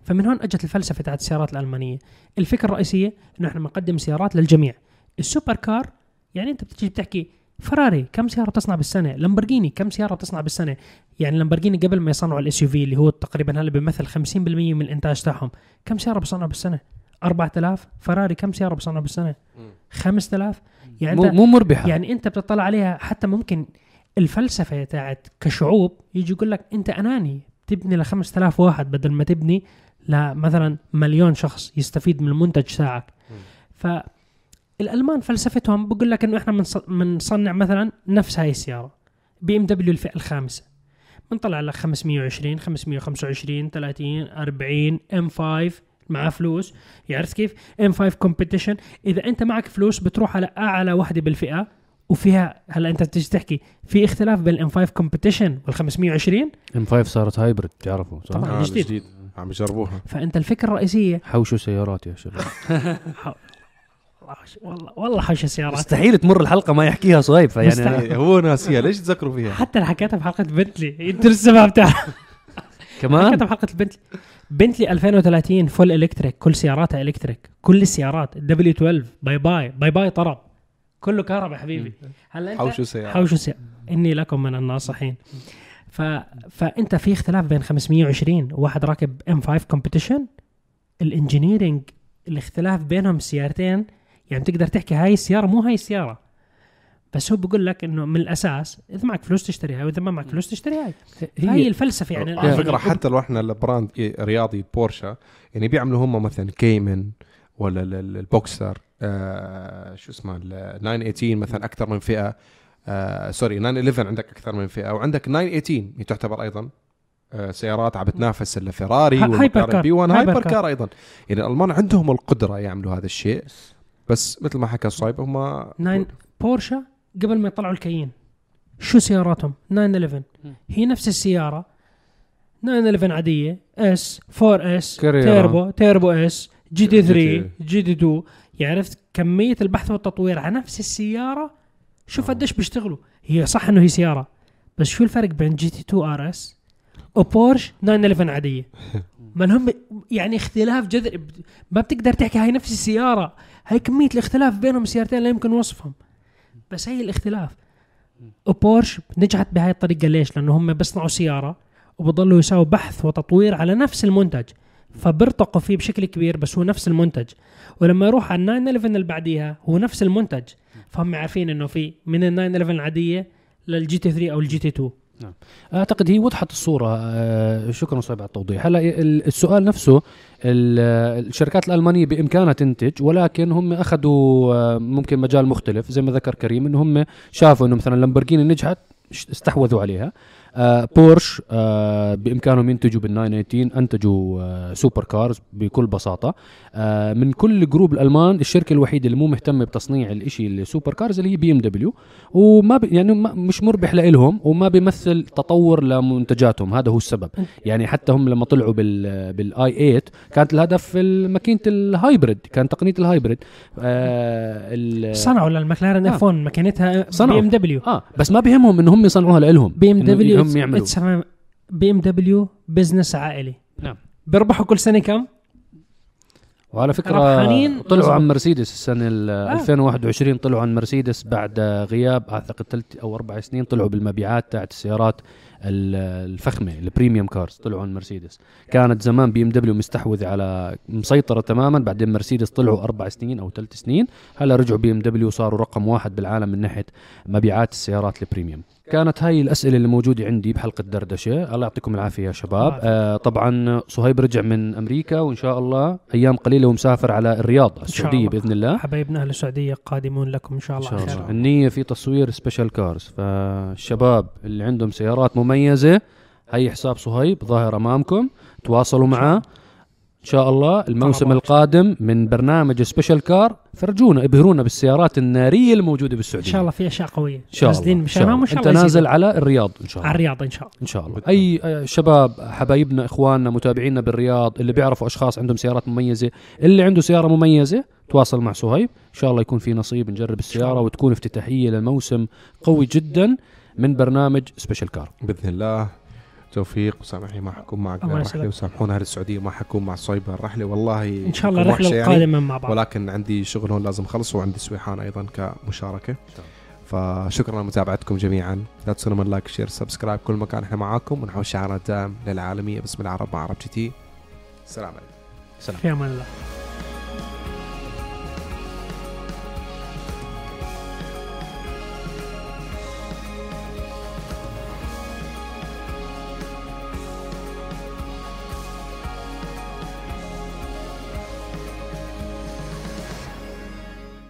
فمن هون أجت الفلسفة تاعت السيارات الألمانية. الفكرة الرئيسية إنه إحنا بنقدم سيارات للجميع. ال super car يعني أنت بتجي بتحكي فراري كم سيارة تصنع بالسنة؟ لامبورجيني كم سيارة تصنع بالسنة؟ يعني لامبورجيني قبل ما يصنعوا ال SUV اللي هو تقريبا هلا بيمثل 50% من الإنتاج تاعهم. كم سيارة بصنعوا بالسنة؟ 4000 فراري كم سيارة بصنعوا بالسنة؟ 5000 يعني مو مو مربحة. يعني أنت بتطلع عليها حتى ممكن الفلسفة تاعت كشعوب يجي يقول لك أنت أناني؟ تبني ل 5000 واحد بدل ما تبني لمثلا مليون شخص يستفيد من المنتج تاعك. فالالمان فلسفتهم بقول لك إنه إحنا بنص- بنصنع مثلا نفس هاي السيارة. BMW الفئة الخامسة. بنطلع لك 520 525 30 40 M 5 مع فلوس. عرفت كيف؟ M 5 Competition. إذا أنت معك فلوس بتروح على أعلى وحدة بالفئة وفيها هلا أنت تيجي تحكي في اختلاف بين ال M 5 Competition وال 520 M 5 صارت hybrid تعرفوا صح؟ طبعاً. آه جديد. جديد. عم يجربوها. فأنت الفكرة الرئيسية حوشوا سيارات يا شباب. والله والله حوش السيارات. مستحيل تمر الحلقة ما يحكيها صهيب فيعني مستحيل. هو ناسيها ليش تذكروا فيها؟ حتى أنا حكيتها بحلقه بنتلي. انت السبب بتاعها كمان؟ حكيتها بحلقه البنتلي بنتلي. 2030 full electric كل سياراتها electric كل السيارات الدبليو 12 باي باي باي باي طرب. كله كهرباء حبيبي. هلا أنت حوشوا سيارة. حوشوا سي... إني لكم من الناصحين. ف... فأنت في اختلاف بين 520 وواحد راكب M 5 Competition ال engineering الاختلاف بينهم سيارتين يعني تقدر تحكي هاي السيارة مو هاي السيارة بس هو بيقول لك إنه من الأساس إذا معك فلوس تشتري هاي وإذا ما معك فلوس تشتري هاي هي هي الفلسفة يعني على. فكرة حتى لو إحنا ال brand رياضي بورشا يعني بيعملوا هم مثلا Cayman ولا ال- ال- ال Boxster آه شو اسمه ال 918 مثلا أكثر من فئة آه sorry 911 عندك أكثر من فئة وعندك 918 هي تعتبر أيضا آه سيارات عم بتنافس الفيراري ها- hyper car. P 1 hyper. car أيضا يعني الألمان عندهم القدرة يعملوا هذا الشيء بس مثل ما حكى صايب هم nine بورشا قبل ما يطلعوا ال Cayenne شو سياراتهم؟ 911 مم. هي نفس السيارة. 911 عادية. S 4 S. Turbo Turbo S GT G 3 GT 2 يعني عرفت كمية البحث والتطوير على نفس السيارة؟ شوف قديش بيشتغلوا. هي صح إنه هي سيارة بس شو الفرق بين GT 2 RS وبورش 911 عادية. ما هم يعني اختلاف جذري ما بتقدر تحكي هاي نفس السيارة هاي كمية الاختلاف بينهم سيارتين لا يمكن وصفهم. بس هي الاختلاف. وبورش نجحت بهاي الطريقة. ليش؟ لأنه هم بيصنعوا سيارة وبضلوا يساووا بحث وتطوير على نفس المنتج. فبرتقوا فيه بشكل كبير بس هو نفس المنتج. ولما يروح على ال 911 اللي بعديها هو نفس المنتج. فهم عارفين إنه في من ال 911 العادية لل GT 3 أو ال GT 2 أعتقد هي وضحت الصورة آه، شكرا صاحب على التوضيح. هلا ال- السؤال نفسه ال- الشركات الألمانية بإمكانها تنتج ولكن هم أخذوا آه، ممكن مجال مختلف. زي ما ذكر كريم إنه هم شافوا إنه مثلا لامبورجيني نجحت استحوذوا عليها. آه بورش آه بإمكانهم ينتجوا بال 918 أنتجوا آه super cars بكل بساطة. آه من كل group الألمان الشركة الوحيدة اللي مو مهتمة بتصنيع الشيء ال super cars اللي هي BMW وما ب... يعني ما مش مربح لهم وما بيمثل تطور لمنتجاتهم. هذا هو السبب. يعني حتى هم لما طلعوا بال بال i 8 كانت الهدف ماكينة ال hybrid كان تقنية ال hybrid آه ال... صنعوا للمكلارن آه. F 1 مكانتها صنعوا. BMW آه بس ما بيهمهم ان هم يصنعوها لهم BMW هم يعملوا BMW business عائلي نعم. بيربحوا كل سنة كم؟ وعلى فكرة ربحانين طلعوا. عن مرسيدس السنة ال آه. 2021 طلعوا عن مرسيدس بعد غياب أعتقد ثلاث أو أربع سنين طلعوا بالمبيعات تاعت السيارات ال- الفخمة ال premium cars طلعوا عن مرسيدس كانت زمان BMW مستحوذة على مسيطرة تماما بعدين مرسيدس طلعوا أربع سنين أو ثلاث سنين هلا رجعوا BMW صاروا رقم واحد بالعالم من ناحية مبيعات السيارات ال premium كانت هاي الأسئلة اللي موجودة عندي بحلقة دردشه الله يعطيكم العافية يا شباب. آه طبعا صهيب رجع من أمريكا وإن شاء الله أيام قليلة ومسافر على الرياض شاء السعودية الله. بإذن الله. حبايبنا أهل السعودية قادمون لكم إن شاء الله. شاء على الله. النية في تصوير special cars فالشباب اللي عندهم سيارات مميزة هي حساب صهيب ظاهر أمامكم. تواصلوا معه إن شاء الله الموسم. القادم من برنامج Special Car فرجونا ابهرونا بالسيارات النارية الموجودة بالسعودية إن شاء الله في أشياء قوية إن شاء الله نازلين إن شاء الله. أنت نازل. على الرياض إن شاء على الله الرياض إن شاء الله إن شاء الله. أي آه، شباب حبايبنا إخواننا متابعينا بالرياض اللي بيعرفوا أشخاص عندهم سيارات مميزة اللي عنده سيارة مميزة تواصل مع صهيب إن شاء الله يكون في نصيب نجرب السيارة الله. وتكون افتتاحية لموسم قوي جدا من برنامج Special Car بإذن الله توفيق وسامحني ما حكون معك الله الرحله يسلمك. وسامحونا أهل السعودية ما حكون مع صهيب الرحله والله إن شاء الله الرحلة يعني. القادمة مع بعض. ولكن عندي شغل هون لازم اخلصه وعندي سويحان أيضا كمشاركة. فشكرا لمتابعتكم جميعا. لا تنسون من like share subscribe كل مكان إحنا معاكم ونحاول شعارنا الدائم للعالمية باسم العرب مع عرب GT. سلام عليكم. سلام في أمان الله.